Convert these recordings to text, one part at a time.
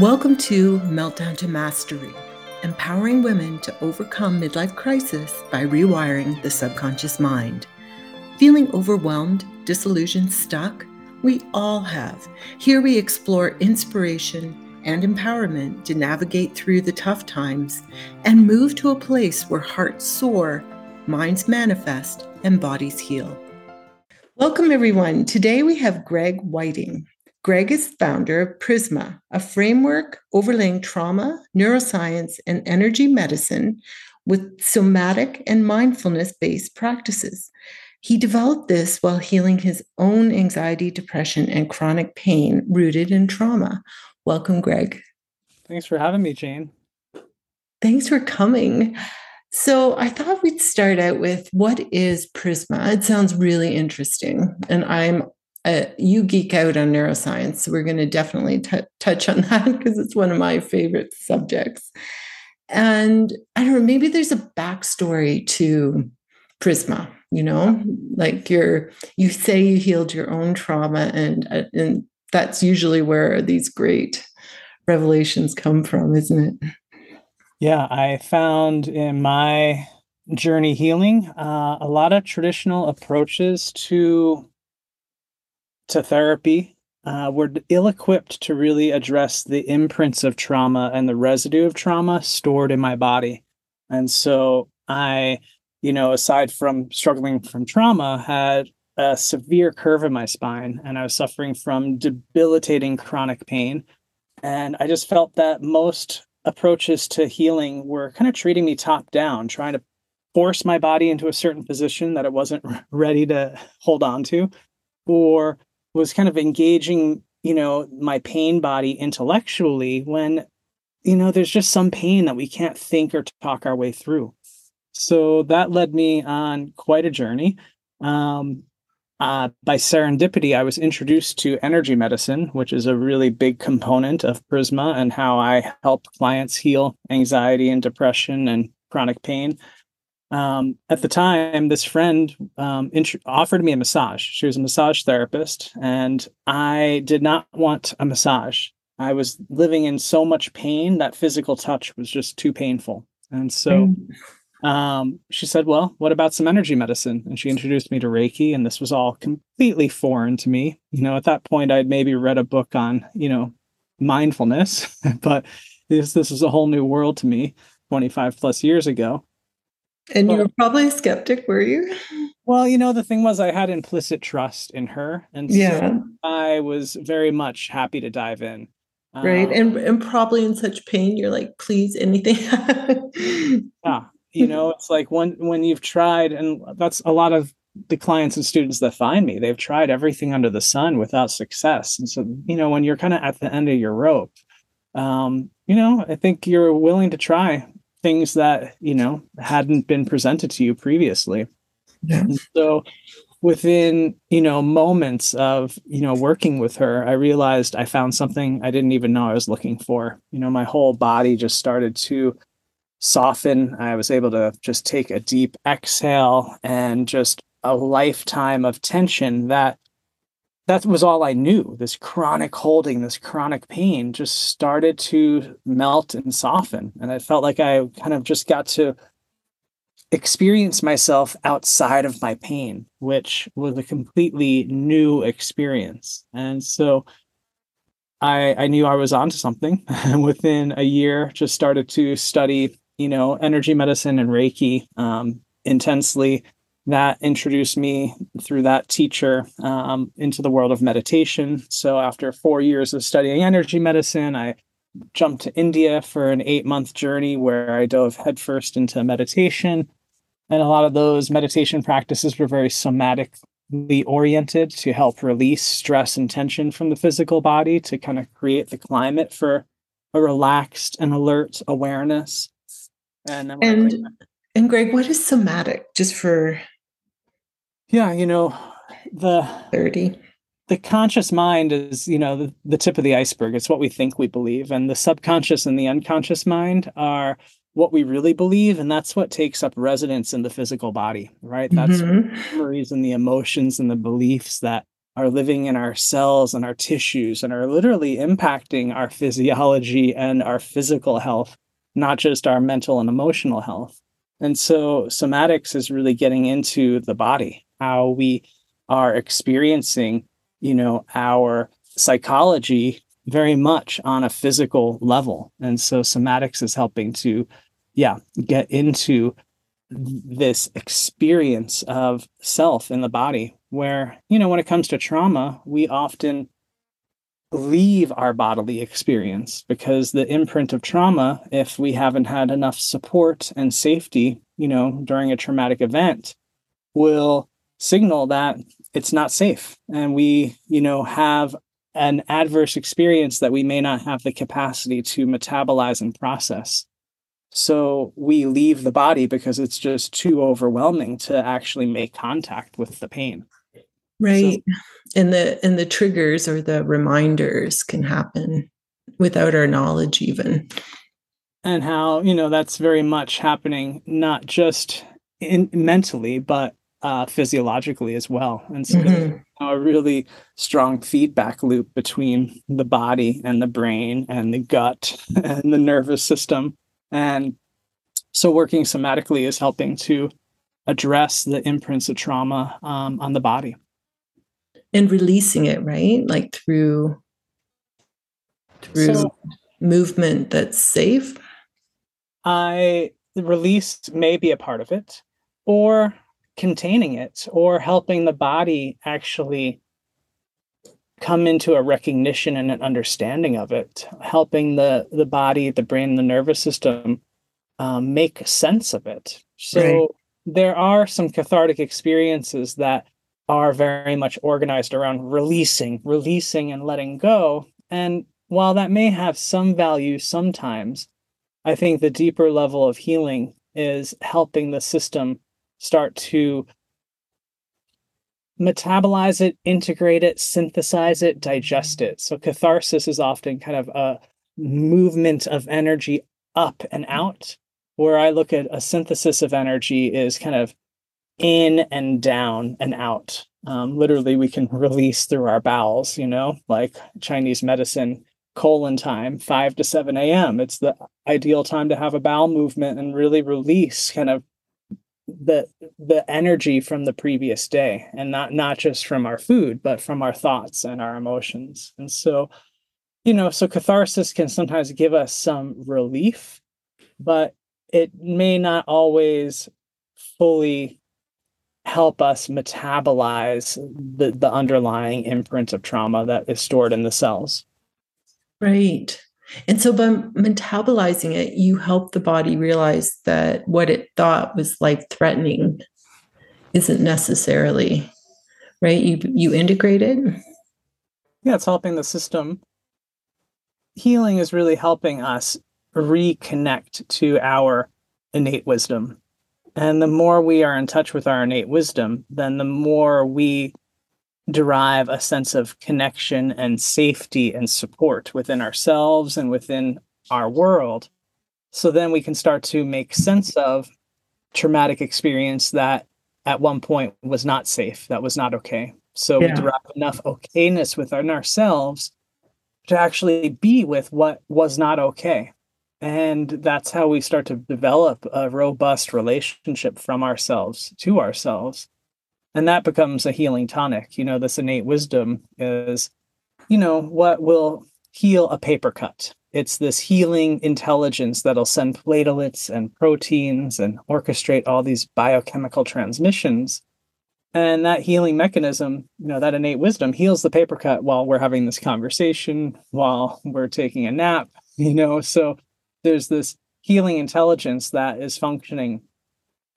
Welcome to Meltdown to Mastery, empowering women to overcome midlife crisis by rewiring the subconscious mind. Feeling overwhelmed, disillusioned, stuck? We all have. Here we explore inspiration and empowerment to navigate through the tough times and move to a place where hearts soar, minds manifest, and bodies heal. Welcome, everyone. Today we have Greg Weiting. Greg is founder of Prisma, a framework overlaying trauma, neuroscience, and energy medicine with somatic and mindfulness based practices. He developed this while healing his own anxiety, depression, and chronic pain rooted in trauma. Welcome, Greg. Thanks for having me, Jayne. Thanks for coming. So, I thought we'd start out with what is Prisma? It sounds really interesting. And I'm uh, you geek out on neuroscience. So we're going to definitely t- touch on that because it's one of my favorite subjects. And I don't know, maybe there's a backstory to Prisma, you know, like you're, you say you healed your own trauma and, uh, and that's usually where these great revelations come from, isn't it? Yeah, I found in my journey healing uh, a lot of traditional approaches to to therapy uh, were ill equipped to really address the imprints of trauma and the residue of trauma stored in my body. And so I, you know, aside from struggling from trauma, had a severe curve in my spine and I was suffering from debilitating chronic pain. And I just felt that most approaches to healing were kind of treating me top down, trying to force my body into a certain position that it wasn't ready to hold on to, or was kind of engaging, you know, my pain body intellectually when, you know, there's just some pain that we can't think or talk our way through. So that led me on quite a journey. Um, uh, by serendipity, I was introduced to energy medicine, which is a really big component of Prisma and how I help clients heal anxiety and depression and chronic pain um, at the time, this friend um, int- offered me a massage. She was a massage therapist, and I did not want a massage. I was living in so much pain that physical touch was just too painful. And so mm. um, she said, Well, what about some energy medicine? And she introduced me to Reiki, and this was all completely foreign to me. You know, at that point, I'd maybe read a book on, you know, mindfulness, but this, this was a whole new world to me 25 plus years ago. And well, you were probably a skeptic, were you? Well, you know, the thing was, I had implicit trust in her. And yeah. so I was very much happy to dive in. Right. Um, and, and probably in such pain, you're like, please, anything. yeah. You know, it's like when, when you've tried, and that's a lot of the clients and students that find me, they've tried everything under the sun without success. And so, you know, when you're kind of at the end of your rope, um, you know, I think you're willing to try things that you know hadn't been presented to you previously. Yeah. so within you know moments of you know working with her i realized i found something i didn't even know i was looking for. You know my whole body just started to soften. I was able to just take a deep exhale and just a lifetime of tension that that was all I knew. This chronic holding, this chronic pain just started to melt and soften. And I felt like I kind of just got to experience myself outside of my pain, which was a completely new experience. And so I, I knew I was onto something. And within a year, just started to study, you know, energy medicine and Reiki um, intensely that introduced me through that teacher um, into the world of meditation. So after four years of studying energy medicine, I jumped to India for an eight month journey where I dove headfirst into meditation. And a lot of those meditation practices were very somatically oriented to help release stress and tension from the physical body to kind of create the climate for a relaxed and alert awareness. And and, and Greg, what is somatic? Just for yeah, you know, the 30 the conscious mind is, you know, the, the tip of the iceberg. It's what we think we believe. And the subconscious and the unconscious mind are what we really believe. And that's what takes up residence in the physical body, right? That's mm-hmm. memories and the emotions and the beliefs that are living in our cells and our tissues and are literally impacting our physiology and our physical health, not just our mental and emotional health. And so somatics is really getting into the body, how we are experiencing, you know, our psychology very much on a physical level. And so somatics is helping to, yeah, get into this experience of self in the body where you know when it comes to trauma we often leave our bodily experience because the imprint of trauma if we haven't had enough support and safety you know during a traumatic event will signal that it's not safe and we you know have an adverse experience that we may not have the capacity to metabolize and process so we leave the body because it's just too overwhelming to actually make contact with the pain. Right. So, and the and the triggers or the reminders can happen without our knowledge even. And how, you know, that's very much happening not just in mentally, but uh, physiologically as well. And so mm-hmm. a really strong feedback loop between the body and the brain and the gut and the nervous system and so working somatically is helping to address the imprints of trauma um, on the body. And releasing it, right? Like through through so, movement that's safe. I release may be a part of it, or containing it, or helping the body actually come into a recognition and an understanding of it, helping the the body, the brain, the nervous system um, make sense of it. So right. there are some cathartic experiences that are very much organized around releasing, releasing, and letting go. And while that may have some value sometimes, I think the deeper level of healing is helping the system start to metabolize it, integrate it, synthesize it, digest it. So catharsis is often kind of a movement of energy up and out, where I look at a synthesis of energy is kind of in and down and out. Um, literally, we can release through our bowels, you know, like Chinese medicine, colon time, 5 to 7 a.m. It's the ideal time to have a bowel movement and really release kind of the the energy from the previous day and not not just from our food but from our thoughts and our emotions and so you know so catharsis can sometimes give us some relief but it may not always fully help us metabolize the the underlying imprint of trauma that is stored in the cells right and so by metabolizing it, you help the body realize that what it thought was life threatening isn't necessarily right. You you integrate it. Yeah, it's helping the system. Healing is really helping us reconnect to our innate wisdom. And the more we are in touch with our innate wisdom, then the more we derive a sense of connection and safety and support within ourselves and within our world. So then we can start to make sense of traumatic experience that at one point was not safe, that was not okay. So yeah. we derive enough okayness within ourselves to actually be with what was not okay. And that's how we start to develop a robust relationship from ourselves to ourselves. And that becomes a healing tonic. You know this innate wisdom is you know what will heal a paper cut. It's this healing intelligence that'll send platelets and proteins and orchestrate all these biochemical transmissions. And that healing mechanism you know that innate wisdom heals the paper cut while we're having this conversation while we're taking a nap you know. So there's this healing intelligence that is functioning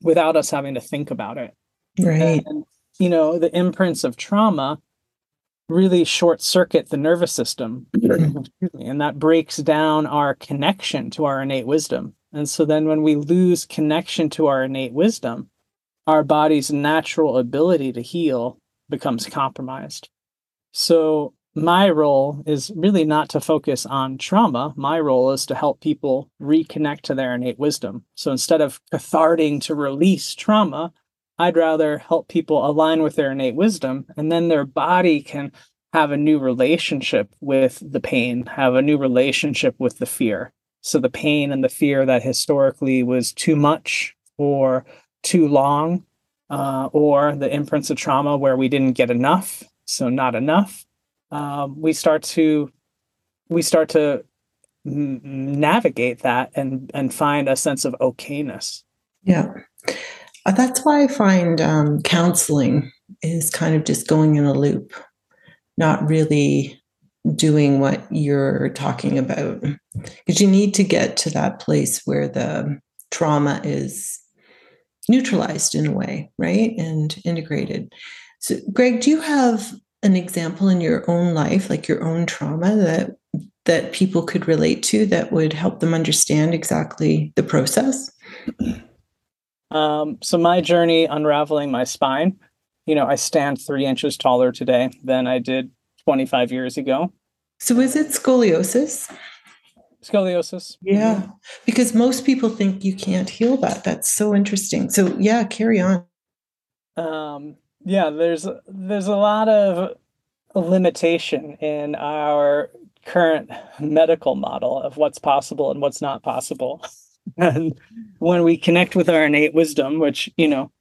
without us having to think about it Right. And, you know, the imprints of trauma really short circuit the nervous system. and that breaks down our connection to our innate wisdom. And so then when we lose connection to our innate wisdom, our body's natural ability to heal becomes compromised. So my role is really not to focus on trauma. My role is to help people reconnect to their innate wisdom. So instead of catharting to release trauma, I'd rather help people align with their innate wisdom, and then their body can have a new relationship with the pain, have a new relationship with the fear. So the pain and the fear that historically was too much or too long, uh, or the imprints of trauma where we didn't get enough, so not enough. Um, we start to we start to navigate that and and find a sense of okayness. Yeah, uh, that's why I find um, counseling is kind of just going in a loop, not really doing what you're talking about, because you need to get to that place where the trauma is neutralized in a way, right, and integrated. So, Greg, do you have an example in your own life, like your own trauma that that people could relate to that would help them understand exactly the process? Um, so my journey unraveling my spine, you know, I stand three inches taller today than I did 25 years ago. So is it scoliosis? Scoliosis. Yeah, because most people think you can't heal that. That's so interesting. So yeah, carry on. Um, yeah, there's there's a lot of limitation in our current medical model of what's possible and what's not possible. and when we connect with our innate wisdom, which, you know,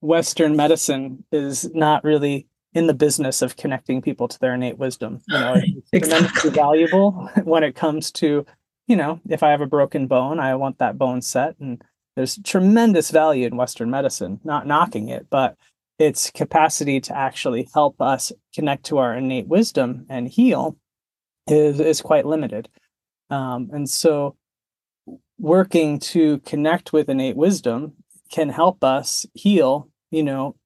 Western medicine is not really in the business of connecting people to their innate wisdom. You know, it's exactly. tremendously valuable when it comes to, you know, if I have a broken bone, I want that bone set. And there's tremendous value in Western medicine, not knocking it, but its capacity to actually help us connect to our innate wisdom and heal is is quite limited. Um, and so working to connect with innate wisdom can help us heal, you know,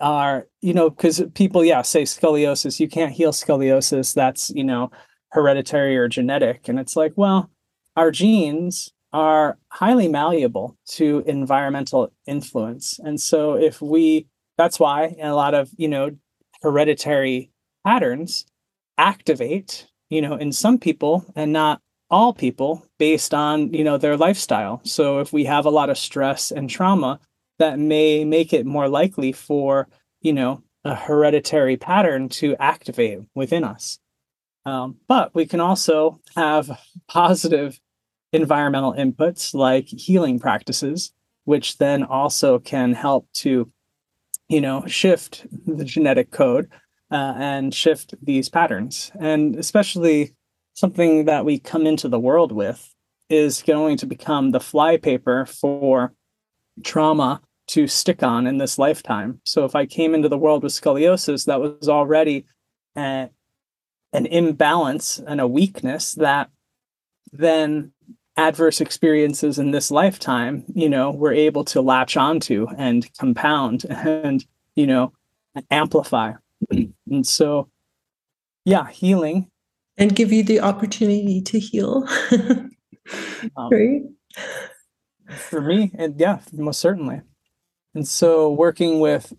our, you know, because people, yeah, say scoliosis, you can't heal scoliosis. That's, you know, hereditary or genetic. And it's like, well, our genes are highly malleable to environmental influence. And so if we, that's why a lot of, you know, hereditary patterns activate you know, in some people and not all people based on, you know, their lifestyle. So if we have a lot of stress and trauma, that may make it more likely for, you know, a hereditary pattern to activate within us. Um, but we can also have positive environmental inputs like healing practices, which then also can help to, you know, shift the genetic code uh, and shift these patterns. And especially something that we come into the world with is going to become the flypaper for trauma to stick on in this lifetime. So if I came into the world with scoliosis, that was already a, an imbalance and a weakness that then adverse experiences in this lifetime, you know, we're able to latch onto and compound and, you know, amplify. And so, yeah, healing. And give you the opportunity to heal. um, right? For me, and yeah, most certainly. And so, working with,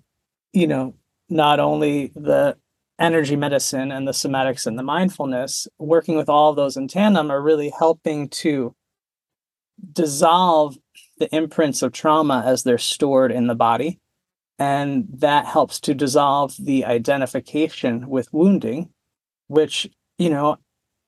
you know, not only the energy medicine and the somatics and the mindfulness, working with all of those in tandem are really helping to dissolve the imprints of trauma as they're stored in the body and that helps to dissolve the identification with wounding, which, you know,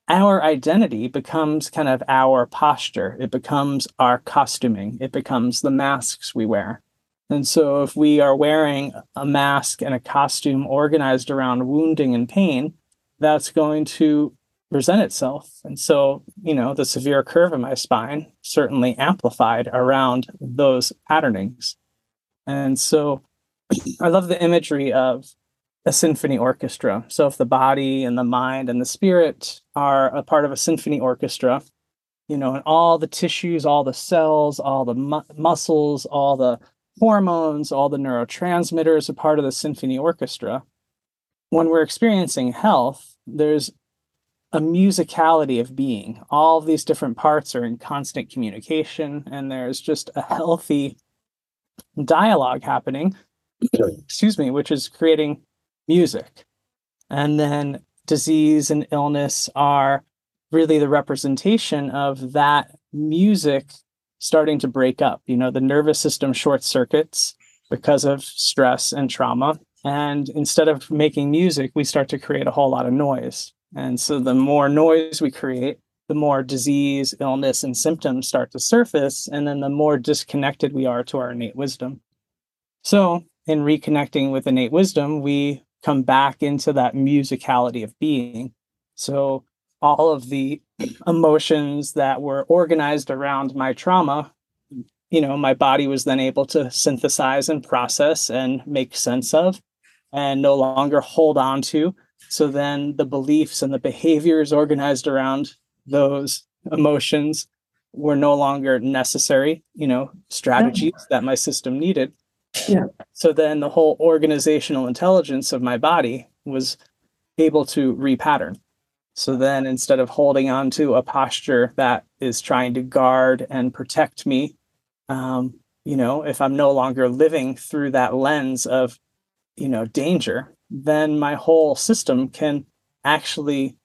our identity becomes kind of our posture. It becomes our costuming. It becomes the masks we wear. And so, if we are wearing a mask and a costume organized around wounding and pain, that's going to present itself. And so, you know, the severe curve in my spine certainly amplified around those patternings. And so, I love the imagery of a symphony orchestra. So if the body and the mind and the spirit are a part of a symphony orchestra, you know, and all the tissues, all the cells, all the mu- muscles, all the hormones, all the neurotransmitters are part of the symphony orchestra. When we're experiencing health, there's a musicality of being. All of these different parts are in constant communication, and there's just a healthy dialogue happening excuse me, which is creating music. And then disease and illness are really the representation of that music starting to break up. You know, the nervous system short circuits, because of stress and trauma. And instead of making music, we start to create a whole lot of noise. And so the more noise we create, the more disease, illness, and symptoms start to surface. And then the more disconnected we are to our innate wisdom. So, in reconnecting with innate wisdom, we come back into that musicality of being. So, all of the emotions that were organized around my trauma you know my body was then able to synthesize and process and make sense of and no longer hold on to so then the beliefs and the behaviors organized around those emotions were no longer necessary you know strategies yeah. that my system needed. Yeah. So then the whole organizational intelligence of my body was able to repattern. So then instead of holding on to a posture that is trying to guard and protect me, um, you know, if I'm no longer living through that lens of, you know, danger, then my whole system can actually,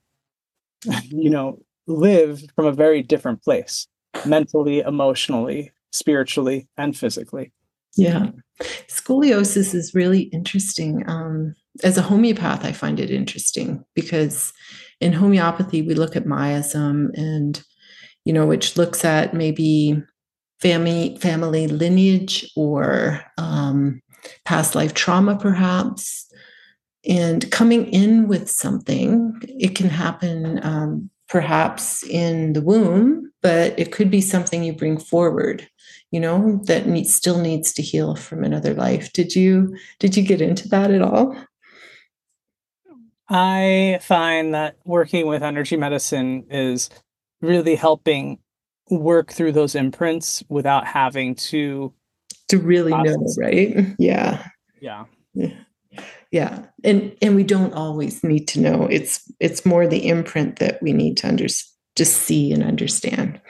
you know, live from a very different place mentally, emotionally, spiritually, and physically. Yeah. Scoliosis is really interesting. Um, as a homeopath, I find it interesting because in homeopathy, we look at miasm and, you know, which looks at maybe family family lineage or um, past life trauma, perhaps. And coming in with something, it can happen um, perhaps in the womb, but it could be something you bring forward you know that needs, still needs to heal from another life did you did you get into that at all I find that working with energy medicine is really helping work through those imprints without having to to really know, right? Yeah. Yeah. Yeah. Yeah. And and we don't always need to know. It's it's more the imprint that we need to under, just see and understand.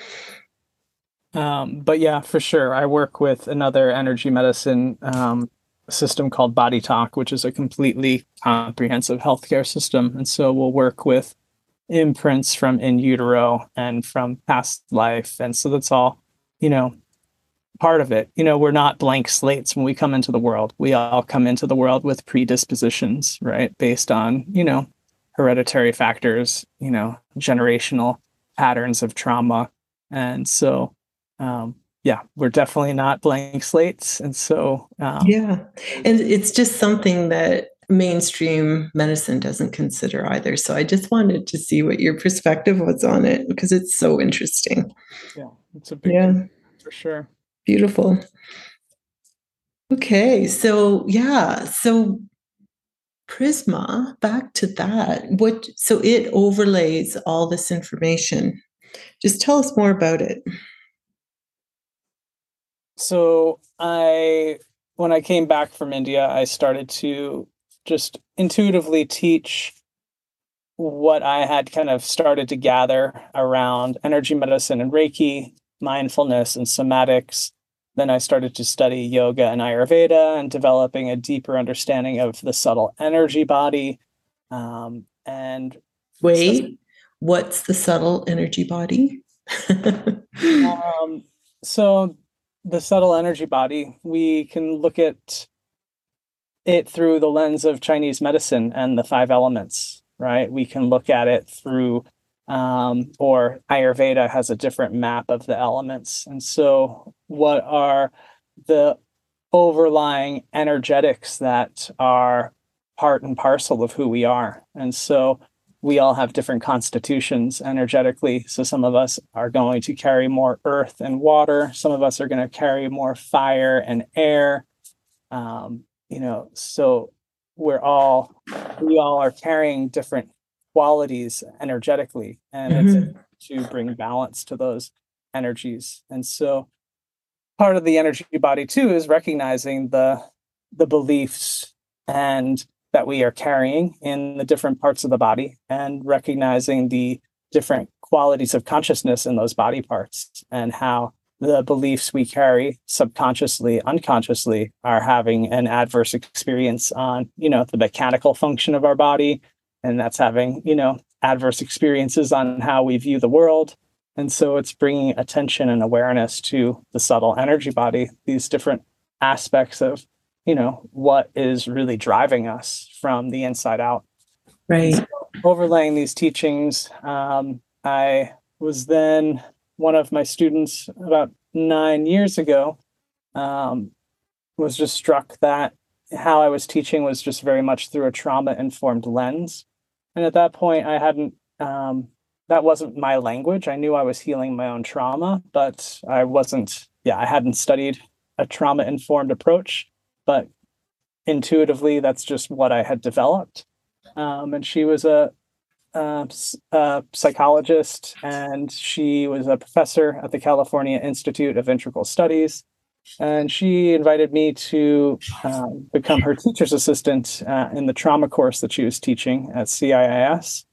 Um, but yeah, for sure. I work with another energy medicine um, system called Body Talk, which is a completely comprehensive healthcare system. And so we'll work with imprints from in utero and from past life. And so that's all, you know, part of it. You know, we're not blank slates when we come into the world. We all come into the world with predispositions, right? Based on, you know, hereditary factors, you know, generational patterns of trauma. And so, um, yeah, we're definitely not blank slates. And so, um, yeah, and it's just something that mainstream medicine doesn't consider either. So I just wanted to see what your perspective was on it because it's so interesting. Yeah, it's a big yeah. for sure. Beautiful. Okay, so yeah, so Prisma, back to that. What so it overlays all this information. Just tell us more about it so I when I came back from India, I started to just intuitively teach what I had kind of started to gather around energy medicine and Reiki, mindfulness and somatics. Then I started to study yoga and Ayurveda and developing a deeper understanding of the subtle energy body. Um, and wait, so, what's the subtle energy body? um, so the subtle energy body, we can look at it through the lens of Chinese medicine and the five elements, right? We can look at it through, um, or Ayurveda has a different map of the elements. And so, what are the overlying energetics that are part and parcel of who we are? And so, we all have different constitutions energetically. So some of us are going to carry more earth and water. Some of us are going to carry more fire and air. Um, you know, so we're all we all are carrying different qualities energetically, and mm-hmm. it's to bring balance to those energies. And so part of the energy body too is recognizing the the beliefs and that we are carrying in the different parts of the body and recognizing the different qualities of consciousness in those body parts and how the beliefs we carry subconsciously unconsciously are having an adverse experience on you know the mechanical function of our body and that's having you know adverse experiences on how we view the world and so it's bringing attention and awareness to the subtle energy body these different aspects of you know, what is really driving us from the inside out. Right. So overlaying these teachings, um, I was then one of my students about nine years ago um, was just struck that how I was teaching was just very much through a trauma informed lens. And at that point, I hadn't, um, that wasn't my language. I knew I was healing my own trauma, but I wasn't, yeah, I hadn't studied a trauma informed approach, but intuitively, that's just what I had developed. Um, and she was a, a, a, psychologist and she was a professor at the California Institute of Integral Studies and she invited me to um, become her teacher's assistant uh, in the trauma course that she was teaching at CIIS.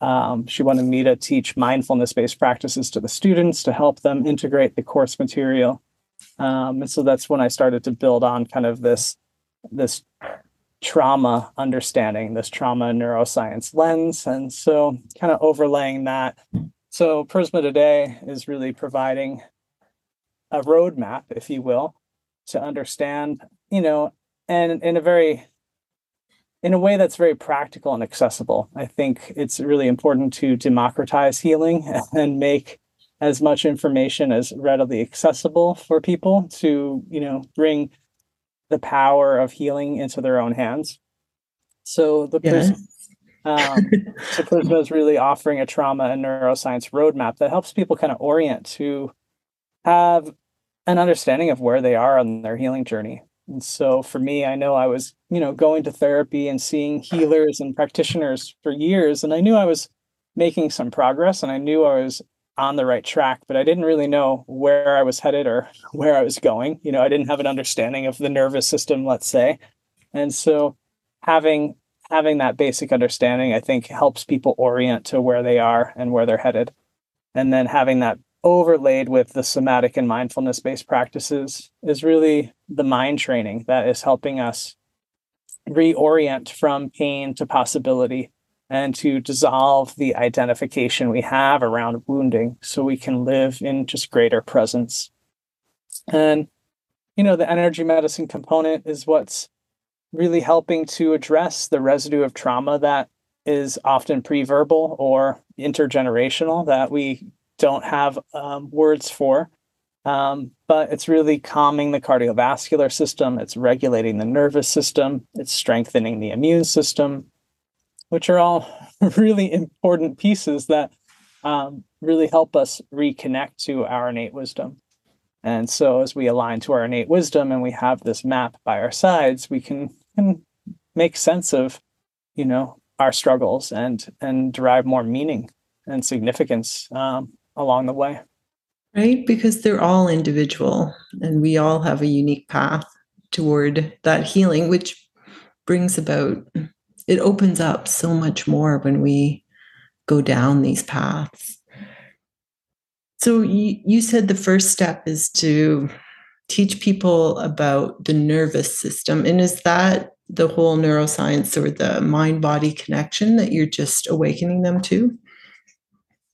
Um, she wanted me to teach mindfulness based practices to the students to help them integrate the course material. Um, and so that's when I started to build on kind of this this trauma understanding, this trauma neuroscience lens, and so kind of overlaying that. So Prisma today is really providing a roadmap, if you will, to understand, you know, and in a very in a way that's very practical and accessible. I think it's really important to democratize healing and make as much information as readily accessible for people to, you know, bring the power of healing into their own hands. So the yes. um, so Prisma is really offering a trauma and neuroscience roadmap that helps people kind of orient to have an understanding of where they are on their healing journey. And so for me, I know I was, you know, going to therapy and seeing healers and practitioners for years, and I knew I was making some progress and I knew I was on the right track, but I didn't really know where I was headed or where I was going. You know, I didn't have an understanding of the nervous system, let's say. And so having having that basic understanding, I think helps people orient to where they are and where they're headed. And then having that overlaid with the somatic and mindfulness based practices is really the mind training that is helping us reorient from pain to possibility and to dissolve the identification we have around wounding so we can live in just greater presence. And, you know, the energy medicine component is what's really helping to address the residue of trauma that is often pre-verbal or intergenerational that we don't have um, words for. Um, but it's really calming the cardiovascular system, it's regulating the nervous system, it's strengthening the immune system, which are all really important pieces that um, really help us reconnect to our innate wisdom. And so, as we align to our innate wisdom and we have this map by our sides, we can, can make sense of, you know, our struggles and and derive more meaning and significance um, along the way. Right? Because they're all individual and we all have a unique path toward that healing, which brings about, it opens up so much more when we go down these paths. So you, you said the first step is to teach people about the nervous system. And is that the whole neuroscience or the mind body connection that you're just awakening them to?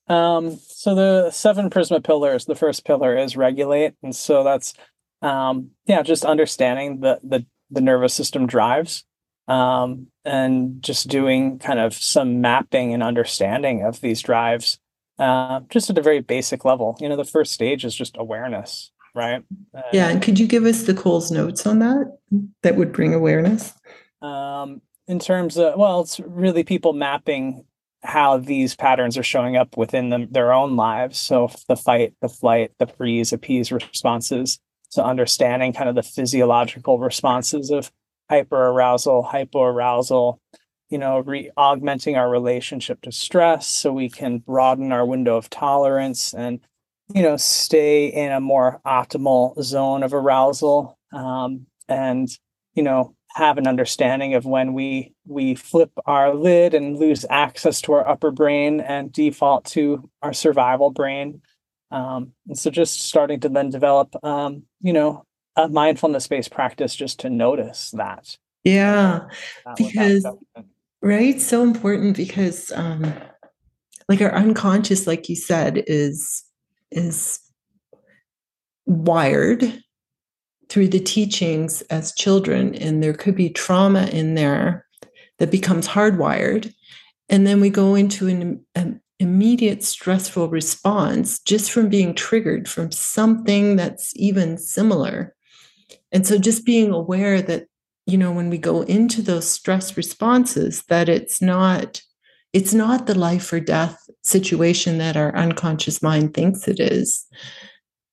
Um, so the seven Prisma pillars, the first pillar is regulate, and so that's um, yeah, just understanding the the the nervous system drives, um, and just doing kind of some mapping and understanding of these drives, uh, just at a very basic level. You know, the first stage is just awareness, right? yeah, and could you give us the Coles notes on that? That would bring awareness. Um, in terms of well, it's really people mapping how these patterns are showing up within them, their own lives. So the fight, the flight, the freeze, appease responses. So understanding kind of the physiological responses of hyperarousal, hypoarousal, you know, re augmenting our relationship to stress so we can broaden our window of tolerance and, you know, stay in a more optimal zone of arousal. Um, and, you know, have an understanding of when we we flip our lid and lose access to our upper brain and default to our survival brain. Um, and so just starting to then develop um, you know a mindfulness based practice just to notice that. Yeah that because right so important because um like our unconscious like you said is is wired through the teachings as children, and there could be trauma in there that becomes hardwired. And then we go into an, an immediate stressful response just from being triggered from something that's even similar. And so just being aware that, you know, when we go into those stress responses, that it's not it's not the life or death situation that our unconscious mind thinks it is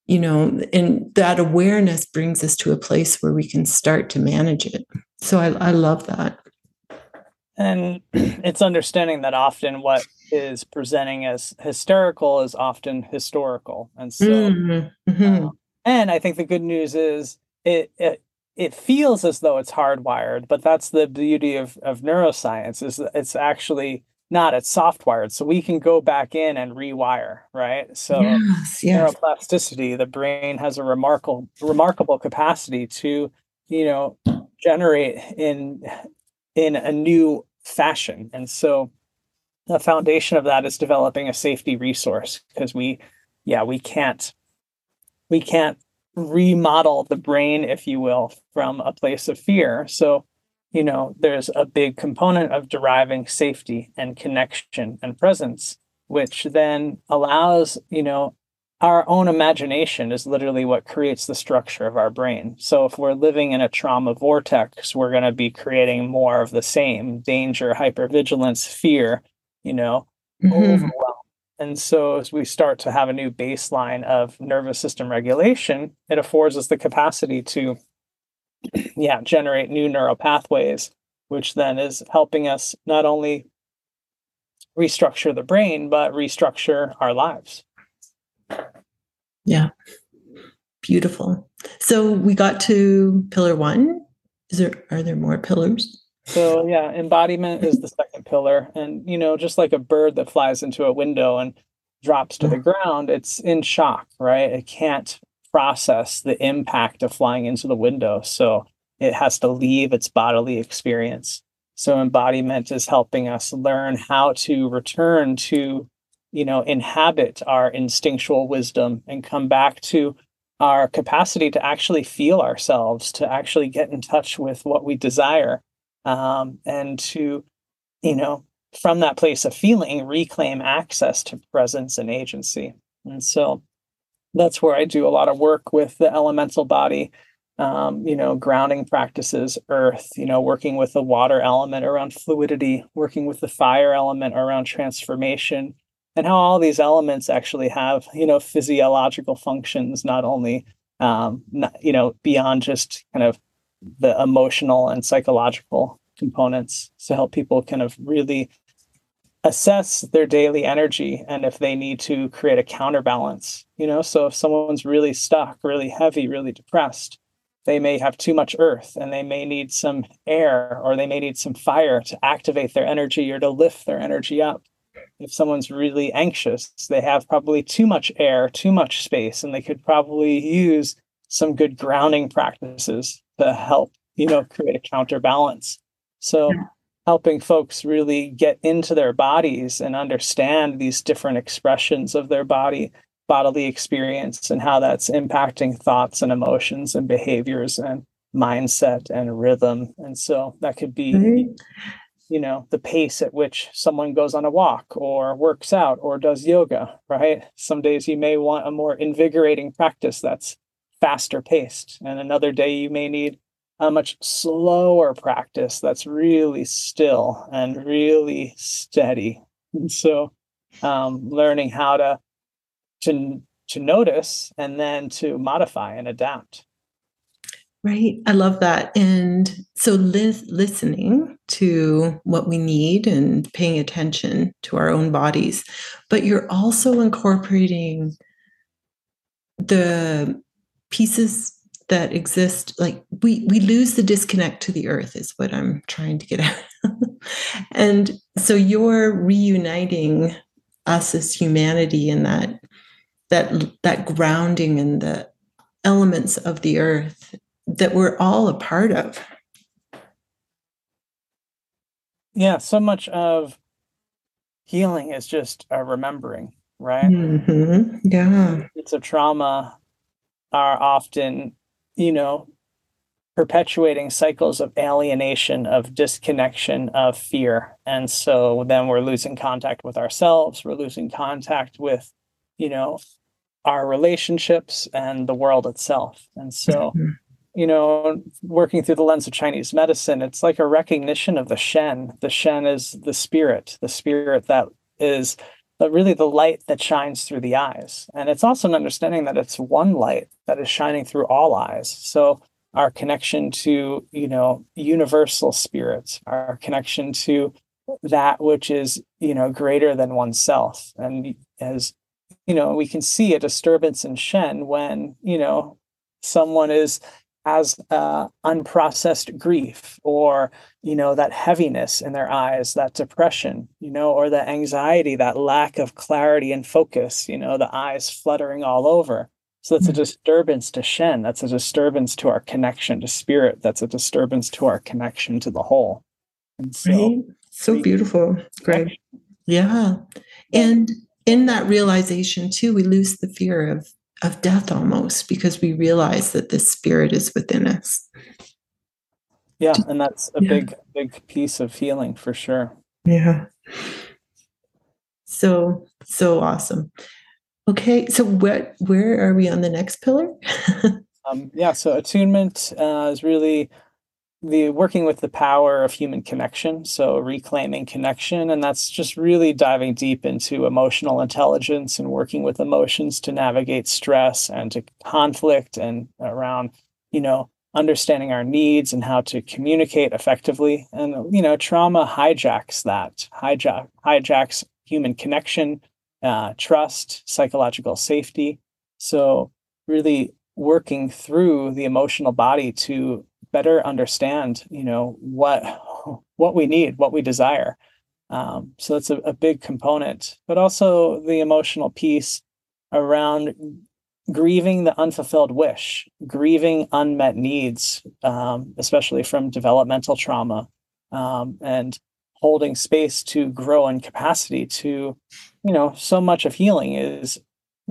you know and that awareness brings us to a place where we can start to manage it so i, I love that and it's understanding that often what is presenting as hysterical is often historical and so mm-hmm. mm-hmm. Um, and i think the good news is it, it it feels as though it's hardwired but that's the beauty of of neuroscience is it's actually not it's softwired so we can go back in and rewire right? So yes, yes. neuroplasticity the brain has a remarkable remarkable capacity to you know generate in in a new fashion. And so the foundation of that is developing a safety resource because we yeah we can't we can't remodel the brain if you will from a place of fear. So you know, there's a big component of deriving safety and connection and presence, which then allows, you know, our own imagination is literally what creates the structure of our brain. So if we're living in a trauma vortex, we're going to be creating more of the same danger, hypervigilance, fear, you know, mm-hmm. overwhelm. And so as we start to have a new baseline of nervous system regulation, it affords us the capacity to yeah, generate new neural pathways, which then is helping us not only restructure the brain, but restructure our lives. Yeah. Beautiful. So we got to pillar one. Is there are there more pillars? So yeah, embodiment is the second pillar. And you know, just like a bird that flies into a window and drops to the ground, it's in shock, right? It can't process the impact of flying into the window. So it has to leave its bodily experience. So embodiment is helping us learn how to return to, you know, inhabit our instinctual wisdom and come back to our capacity to actually feel ourselves, to actually get in touch with what we desire, um, and to, you know, from that place of feeling, reclaim access to presence and agency. And so that's where I do a lot of work with the elemental body, um, you know, grounding practices, earth, you know, working with the water element around fluidity, working with the fire element around transformation, and how all these elements actually have, you know, physiological functions, not only, um, not, you know, beyond just kind of the emotional and psychological components to help people kind of really assess their daily energy and if they need to create a counterbalance you know? So if someone's really stuck really heavy really depressed they may have too much earth and they may need some air or they may need some fire to activate their energy or to lift their energy up. If someone's really anxious they have probably too much air too much space and they could probably use some good grounding practices to help you know create a counterbalance. So yeah helping folks really get into their bodies and understand these different expressions of their body bodily experience and how that's impacting thoughts and emotions and behaviors and mindset and rhythm and so that could be mm-hmm. you know the pace at which someone goes on a walk or works out or does yoga right some days you may want a more invigorating practice that's faster paced and another day you may need a much slower practice that's really still and really steady. And so, um, learning how to to to notice and then to modify and adapt. Right. I love that. And so li- listening to what we need and paying attention to our own bodies, but you're also incorporating the pieces that exist like we we lose the disconnect to the earth is what i'm trying to get at. And so you're reuniting us as humanity in that that that grounding in the elements of the earth that we're all a part of. Yeah so much of healing is just a remembering right? Mm-hmm. yeah. It's a trauma. Are often you know, perpetuating cycles of alienation, of disconnection, of fear. And so then we're losing contact with ourselves, we're losing contact with, you know, our relationships and the world itself. And so, mm-hmm. you know, working through the lens of Chinese medicine, it's like a recognition of the Shen. The Shen is the spirit, the spirit that is really the light that shines through the eyes. And it's also an understanding that it's one light that is shining through all eyes. So our connection to, you know, universal spirits, our connection to that which is, you know, greater than oneself. And as you know, we can see a disturbance in Shen when, you know, someone is has uh, unprocessed grief or you know that heaviness in their eyes that depression you know or the anxiety that lack of clarity and focus you know the eyes fluttering all over. So that's mm-hmm. a disturbance to shen. That's a disturbance to our connection to spirit. That's a disturbance to our connection to the whole. And so right? so beautiful great yeah. And in that realization too we lose the fear of of death almost because we realize that this spirit is within us. Yeah and that's a yeah. big big piece of healing for sure. Yeah. So so awesome. Okay so what where are we on the next pillar? Um, yeah so attunement uh, is really the working with the power of human connection so reclaiming connection and that's just really diving deep into emotional intelligence and working with emotions to navigate stress and to conflict and around you know understanding our needs and how to communicate effectively. And you know trauma hijacks that hijack hijacks human connection uh, trust psychological safety. So really working through the emotional body to better understand you know what what we need what we desire. Um, so that's a, a big component but also the emotional piece around grieving the unfulfilled wish grieving unmet needs um, especially from developmental trauma um, and holding space to grow in capacity to you know so much of healing is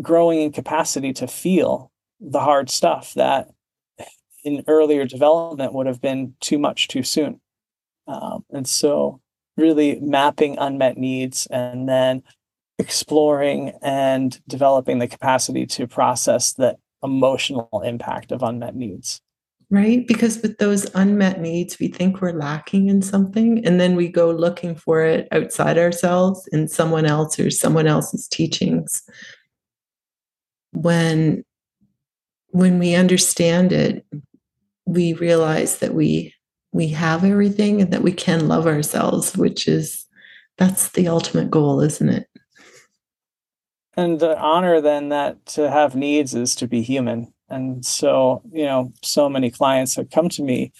growing in capacity to feel the hard stuff that in earlier development would have been too much too soon. Um, and so, really mapping unmet needs and then exploring and developing the capacity to process the emotional impact of unmet needs. Right? Because with those unmet needs, we think we're lacking in something, and then we go looking for it outside ourselves in someone else or someone else's teachings. When when we understand it, we realize that we we have everything and that we can love ourselves which is that's the ultimate goal isn't it? And the honor then that to have needs is to be human. And so you know so many clients that come to me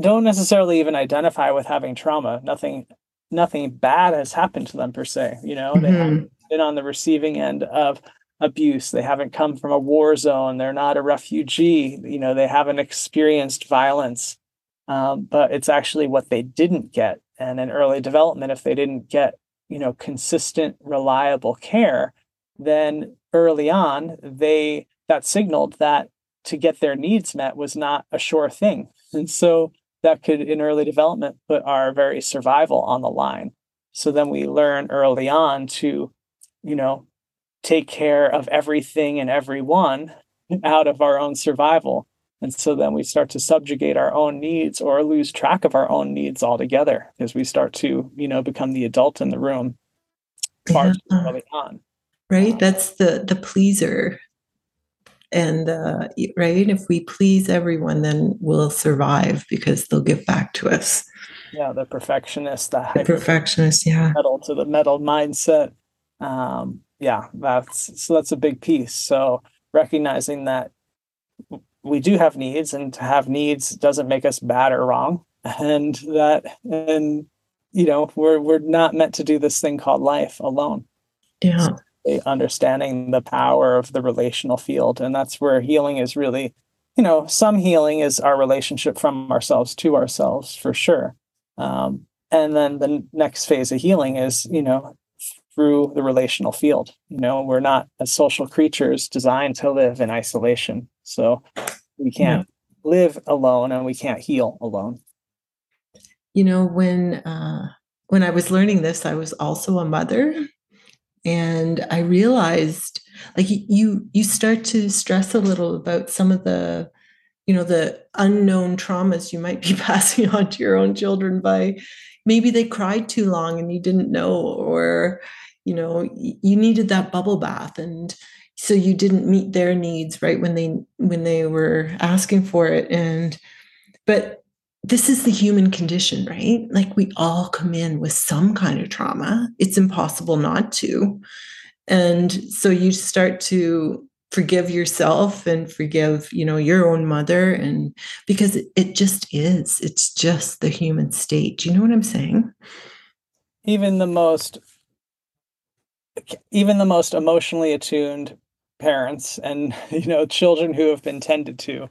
don't necessarily even identify with having trauma. Nothing nothing bad has happened to them per se you know? Mm-hmm. they haven't been on the receiving end of abuse. They haven't come from a war zone. They're not a refugee. You know they haven't experienced violence. Um, but it's actually what they didn't get. And in early development if they didn't get you know consistent reliable care then early on they that signaled that to get their needs met was not a sure thing. And so that could in early development put our very survival on the line. So then we learn early on to you know take care of everything and everyone out of our own survival. And so then we start to subjugate our own needs or lose track of our own needs altogether as we start to, you know, become the adult in the room far yeah. early on. Right. That's the the pleaser. And uh, right, if we please everyone, then we'll survive because they'll give back to us. Yeah, the perfectionist, the, the perfectionist, yeah, metal to the metal mindset. Um, yeah, that's so that's a big piece. So recognizing that we do have needs and to have needs doesn't make us bad or wrong. And that and you know we're we're not meant to do this thing called life alone. Yeah. So understanding the power of the relational field and that's where healing is really you know some healing is our relationship from ourselves to ourselves for sure. Um, and then the next phase of healing is you know through the relational field. You know, we're not as social creatures designed to live in isolation. So we can't yeah. live alone and we can't heal alone. You know, when uh, when I was learning this, I was also a mother, and I realized like you you start to stress a little about some of the you know the unknown traumas you might be passing on to your own children by maybe they cried too long and you didn't know or you know you needed that bubble bath and so you didn't meet their needs right when they when they were asking for it and but this is the human condition right? Like we all come in with some kind of trauma. It's impossible not to. And so you start to forgive yourself and forgive you know your own mother and because it, just is. It's just the human state. Do you know what i'm saying? Even the most even the most emotionally attuned parents and you know children who have been tended to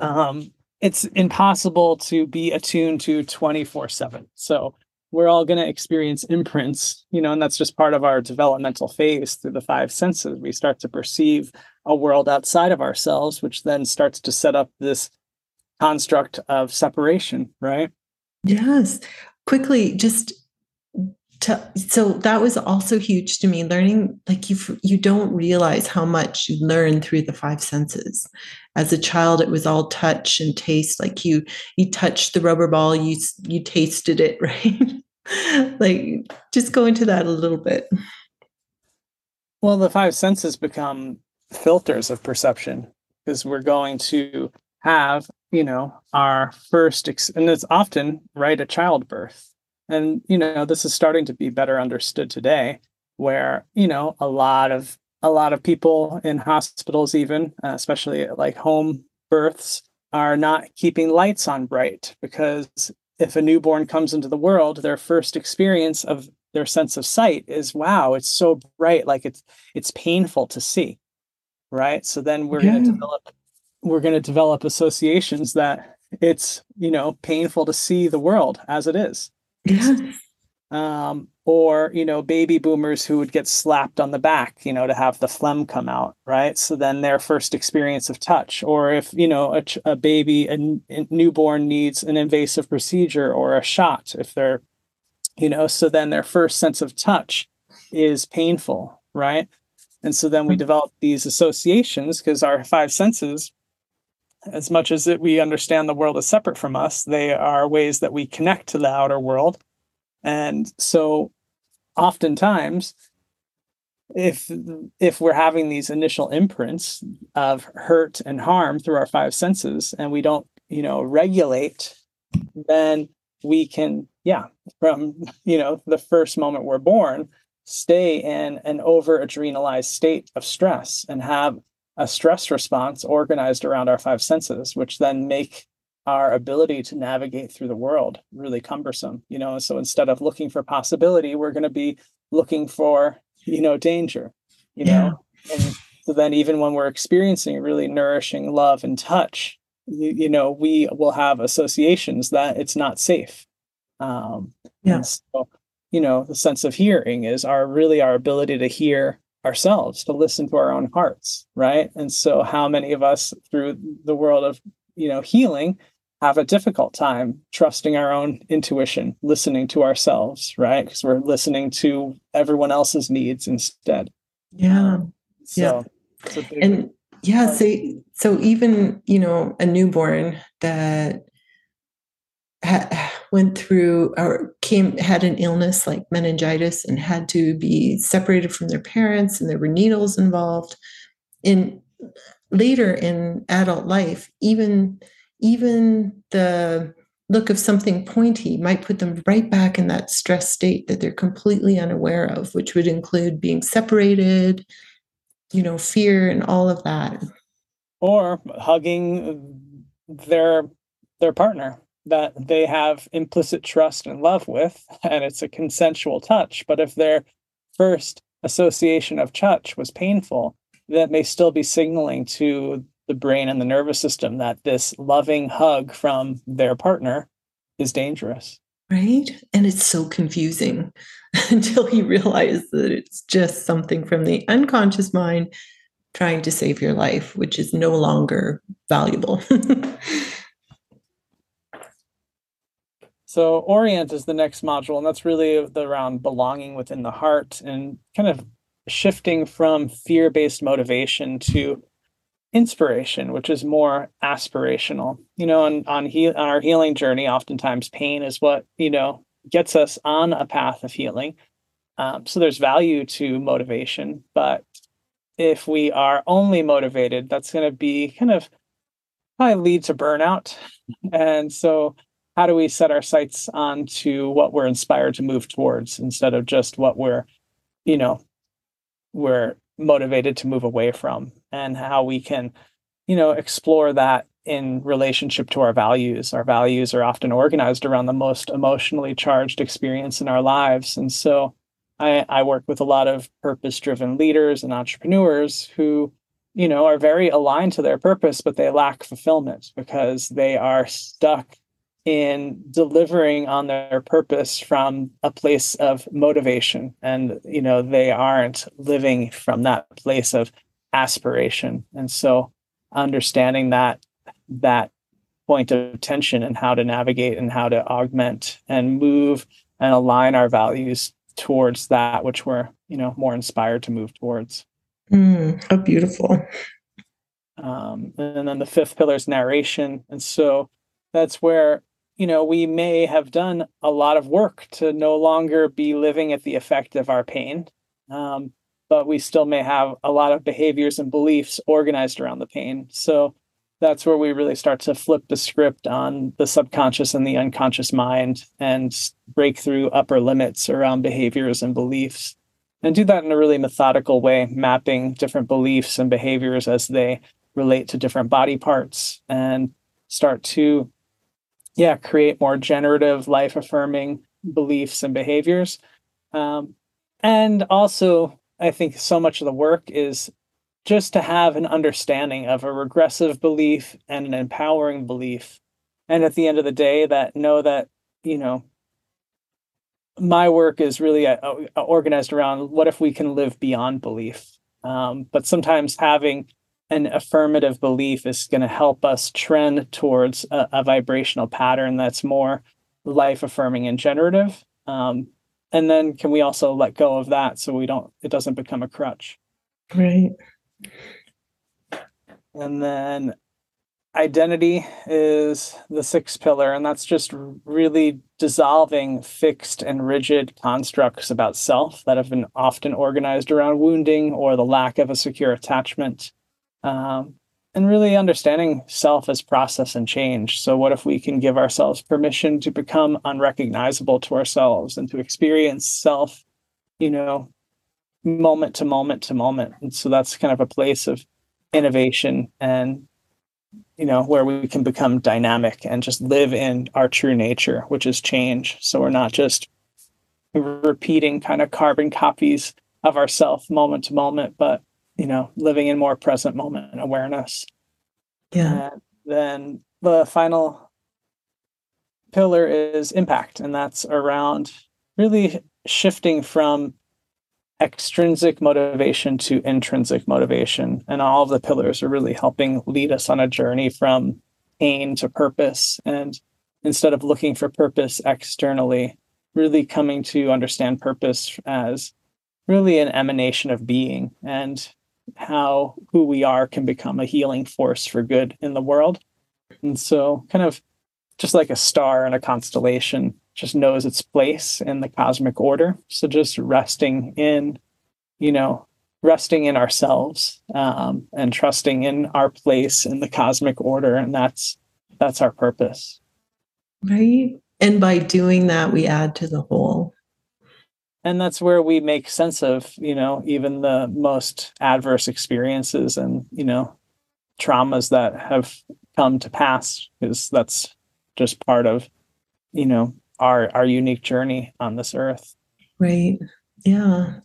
um it's impossible to be attuned to 24 7 so we're all going to experience imprints you know and that's just part of our developmental phase through the five senses. We start to perceive a world outside of ourselves which then starts to set up this construct of separation right? Yes. Quickly just to, so that was also huge to me learning like you you don't realize how much you learn through the five senses. As a child it was all touch and taste like you you touched the rubber ball you you tasted it right? Like just go into that a little bit. Well the five senses become filters of perception because we're going to have you know our first ex- and it's often right at childbirth and, you know, this is starting to be better understood today where, you know, a lot of a lot of people in hospitals even, uh, especially like home births are not keeping lights on bright because if a newborn comes into the world, their first experience of their sense of sight is wow, it's so bright like it's it's painful to see. Right? So then we're yeah. going to develop we're going to develop associations that it's, you know, painful to see the world as it is. Yeah. Um, or you know, baby boomers who would get slapped on the back, you know, to have the phlegm come out, right? So then their first experience of touch, or if you know a, a baby, a, a newborn needs an invasive procedure or a shot, if they're, you know, so then their first sense of touch is painful, right? And so then we mm-hmm. develop these associations because our five senses as much as it, we understand the world is separate from us, they are ways that we connect to the outer world. And so oftentimes, if if we're having these initial imprints of hurt and harm through our five senses and we don't, you know, regulate, then we can, yeah, from you know, the first moment we're born, stay in an over adrenalized state of stress and have a stress response organized around our five senses, which then make our ability to navigate through the world really cumbersome. You know, so instead of looking for possibility, we're going to be looking for, you know, danger, you yeah. know. And so then even when we're experiencing really nourishing love and touch, you, you know, we will have associations that it's not safe. Um, yeah. So, you know, the sense of hearing is our really our ability to hear ourselves to listen to our own hearts right? And so how many of us through the world of you know healing have a difficult time trusting our own intuition listening to ourselves right? Because we're listening to everyone else's needs instead. Yeah. Um, so yeah and yeah so so even you know a newborn that ha- went through or came had an illness like meningitis and had to be separated from their parents and there were needles involved. In later in adult life even even the look of something pointy might put them right back in that stress state that they're completely unaware of which would include being separated you know fear and all of that. Or hugging their their partner that they have implicit trust and love with, and it's a consensual touch. But if their first association of touch was painful, that may still be signaling to the brain and the nervous system that this loving hug from their partner is dangerous. Right. And it's so confusing until you realize that it's just something from the unconscious mind trying to save your life, which is no longer valuable. so, Orient is the next module, and that's really around belonging within the heart and kind of shifting from fear based motivation to inspiration, which is more aspirational. You know, on on, he- on our healing journey, oftentimes pain is what you know gets us on a path of healing. Um, so there's value to motivation, but if we are only motivated, that's going to be kind of probably lead to burnout. And so, how do we set our sights on to what we're inspired to move towards instead of just what we're, you know, we're motivated to move away from, and how we can, you know, explore that in relationship to our values. Our values are often organized around the most emotionally charged experience in our lives, and so I, I work with a lot of purpose driven leaders and entrepreneurs who, you know, are very aligned to their purpose, but they lack fulfillment because they are stuck in delivering on their purpose from a place of motivation. And, you know, they aren't living from that place of aspiration. And so understanding that, that point of tension and how to navigate and how to augment and move and align our values towards that which we're you know more inspired to move towards mm, how beautiful um, and then the fifth pillar is narration and so that's where you know we may have done a lot of work to no longer be living at the effect of our pain um, but we still may have a lot of behaviors and beliefs organized around the pain. So that's where we really start to flip the script on the subconscious and the unconscious mind and break through upper limits around behaviors and beliefs and do that in a really methodical way mapping different beliefs and behaviors as they relate to different body parts and start to yeah create more generative life affirming beliefs and behaviors. Um, and also i think so much of the work is just to have an understanding of a regressive belief and an empowering belief. And at the end of the day that know that you know my work is really uh, uh, organized around what if we can live beyond belief. Um, but sometimes having an affirmative belief is going to help us trend towards a, a, vibrational pattern that's more life affirming and generative. Um, and then can we also let go of that so we don't it doesn't become a crutch? Right. And then identity is the sixth pillar, and that's just really dissolving fixed and rigid constructs about self that have been often organized around wounding or the lack of a secure attachment. Um, and really understanding self as process and change. So, what if we can give ourselves permission to become unrecognizable to ourselves and to experience self, you know, moment to moment to moment? And so, that's kind of a place of innovation and you know where we can become dynamic and just live in our true nature which is change so we're not just repeating kind of carbon copies of ourself moment to moment but you know living in more present moment awareness yeah and then the final pillar is impact and that's around really shifting from extrinsic motivation to intrinsic motivation. And all of the pillars are really helping lead us on a journey from pain to purpose. And instead of looking for purpose externally, really coming to understand purpose as really an emanation of being and how who we are can become a healing force for good in the world. And so, kind of just like a star in a constellation, just knows its place in the cosmic order. So just resting in, you know, resting in ourselves um, and trusting in our place in the cosmic order, and that's that's our purpose. Right. And by doing that, we add to the whole. And that's where we make sense of, you know, even the most adverse experiences and, you know, traumas that have come to pass, because that's just part of, you know, our our unique journey on this earth. Right. Yeah.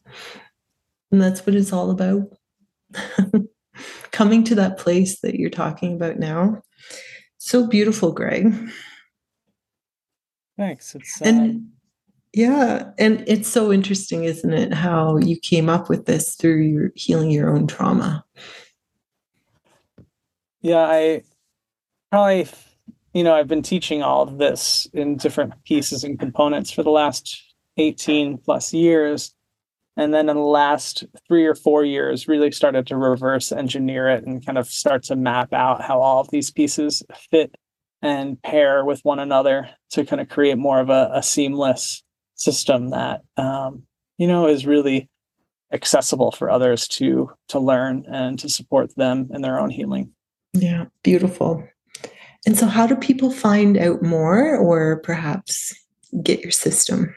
And that's what it's all about. Coming to that place that you're talking about now. So beautiful greg. Thanks. It's and um, Yeah. And it's so interesting, isn't it? How you came up with this through your healing your own trauma. Yeah, I probably, you know, I've been teaching all of this in different pieces and components for the last 18 plus years. And then in the last three or four years, really started to reverse engineer it and kind of start to map out how all of these pieces fit and pair with one another to kind of create more of a, a seamless system that um, you know is really accessible for others to to learn and to support them in their own healing. Yeah, beautiful. And so, how do people find out more or perhaps get your system?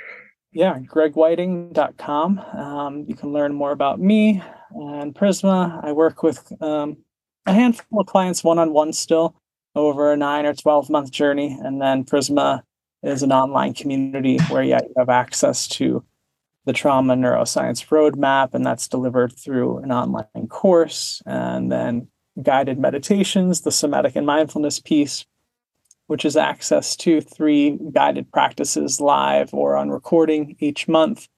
Yeah, gregweiting.com. Um, you can learn more about me and Prisma. I work with um, a handful of clients one on one still over a nine or 12 month journey. And then Prisma is an online community where yeah, you have access to the trauma neuroscience roadmap, and that's delivered through an online course. And then guided meditations, the somatic and mindfulness piece, which is access to three guided practices live or on recording each month.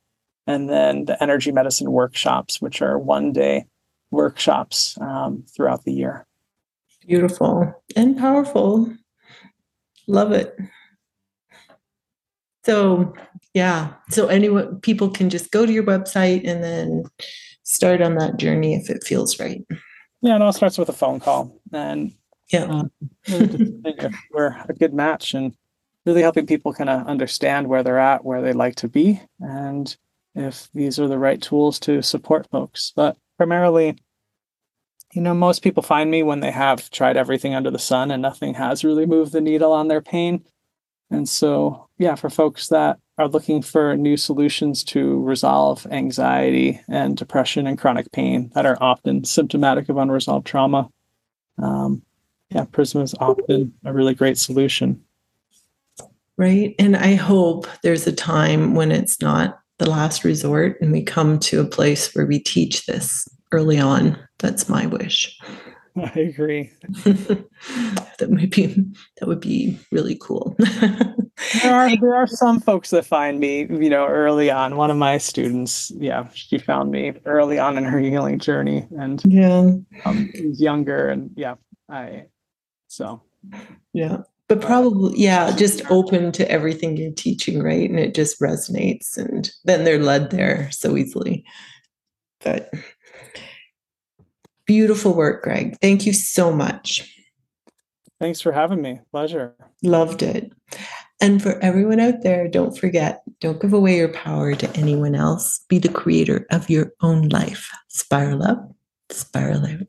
And then the energy medicine workshops, which are one day workshops um, throughout the year. Beautiful and powerful. Love it. So, yeah. So, anyone, people can just go to your website and then start on that journey if it feels right. Yeah, it all starts with a phone call, and yeah, um, we're a good match, and really helping people kind of understand where they're at, where they like to be, and if these are the right tools to support folks. But primarily, you know, most people find me when they have tried everything under the sun and nothing has really moved the needle on their pain. And so, yeah, for folks that are looking for new solutions to resolve anxiety and depression and chronic pain that are often symptomatic of unresolved trauma. Um, yeah, Prisma is often a really great solution. Right. And I hope there's a time when it's not the last resort and we come to a place where we teach this early on. That's my wish. I agree. that might be that would be really cool. there are there are some folks that find me, you know, early on. One of my students, yeah, she found me early on in her healing journey, and yeah, um, younger, and yeah, I so yeah, but probably yeah, just open to everything you're teaching, right? And it just resonates, and then they're led there so easily. But Beautiful work, Greg. Thank you so much. Thanks for having me. Pleasure. Loved it. And for everyone out there, don't forget don't give away your power to anyone else. Be the creator of your own life. Spiral up, spiral out.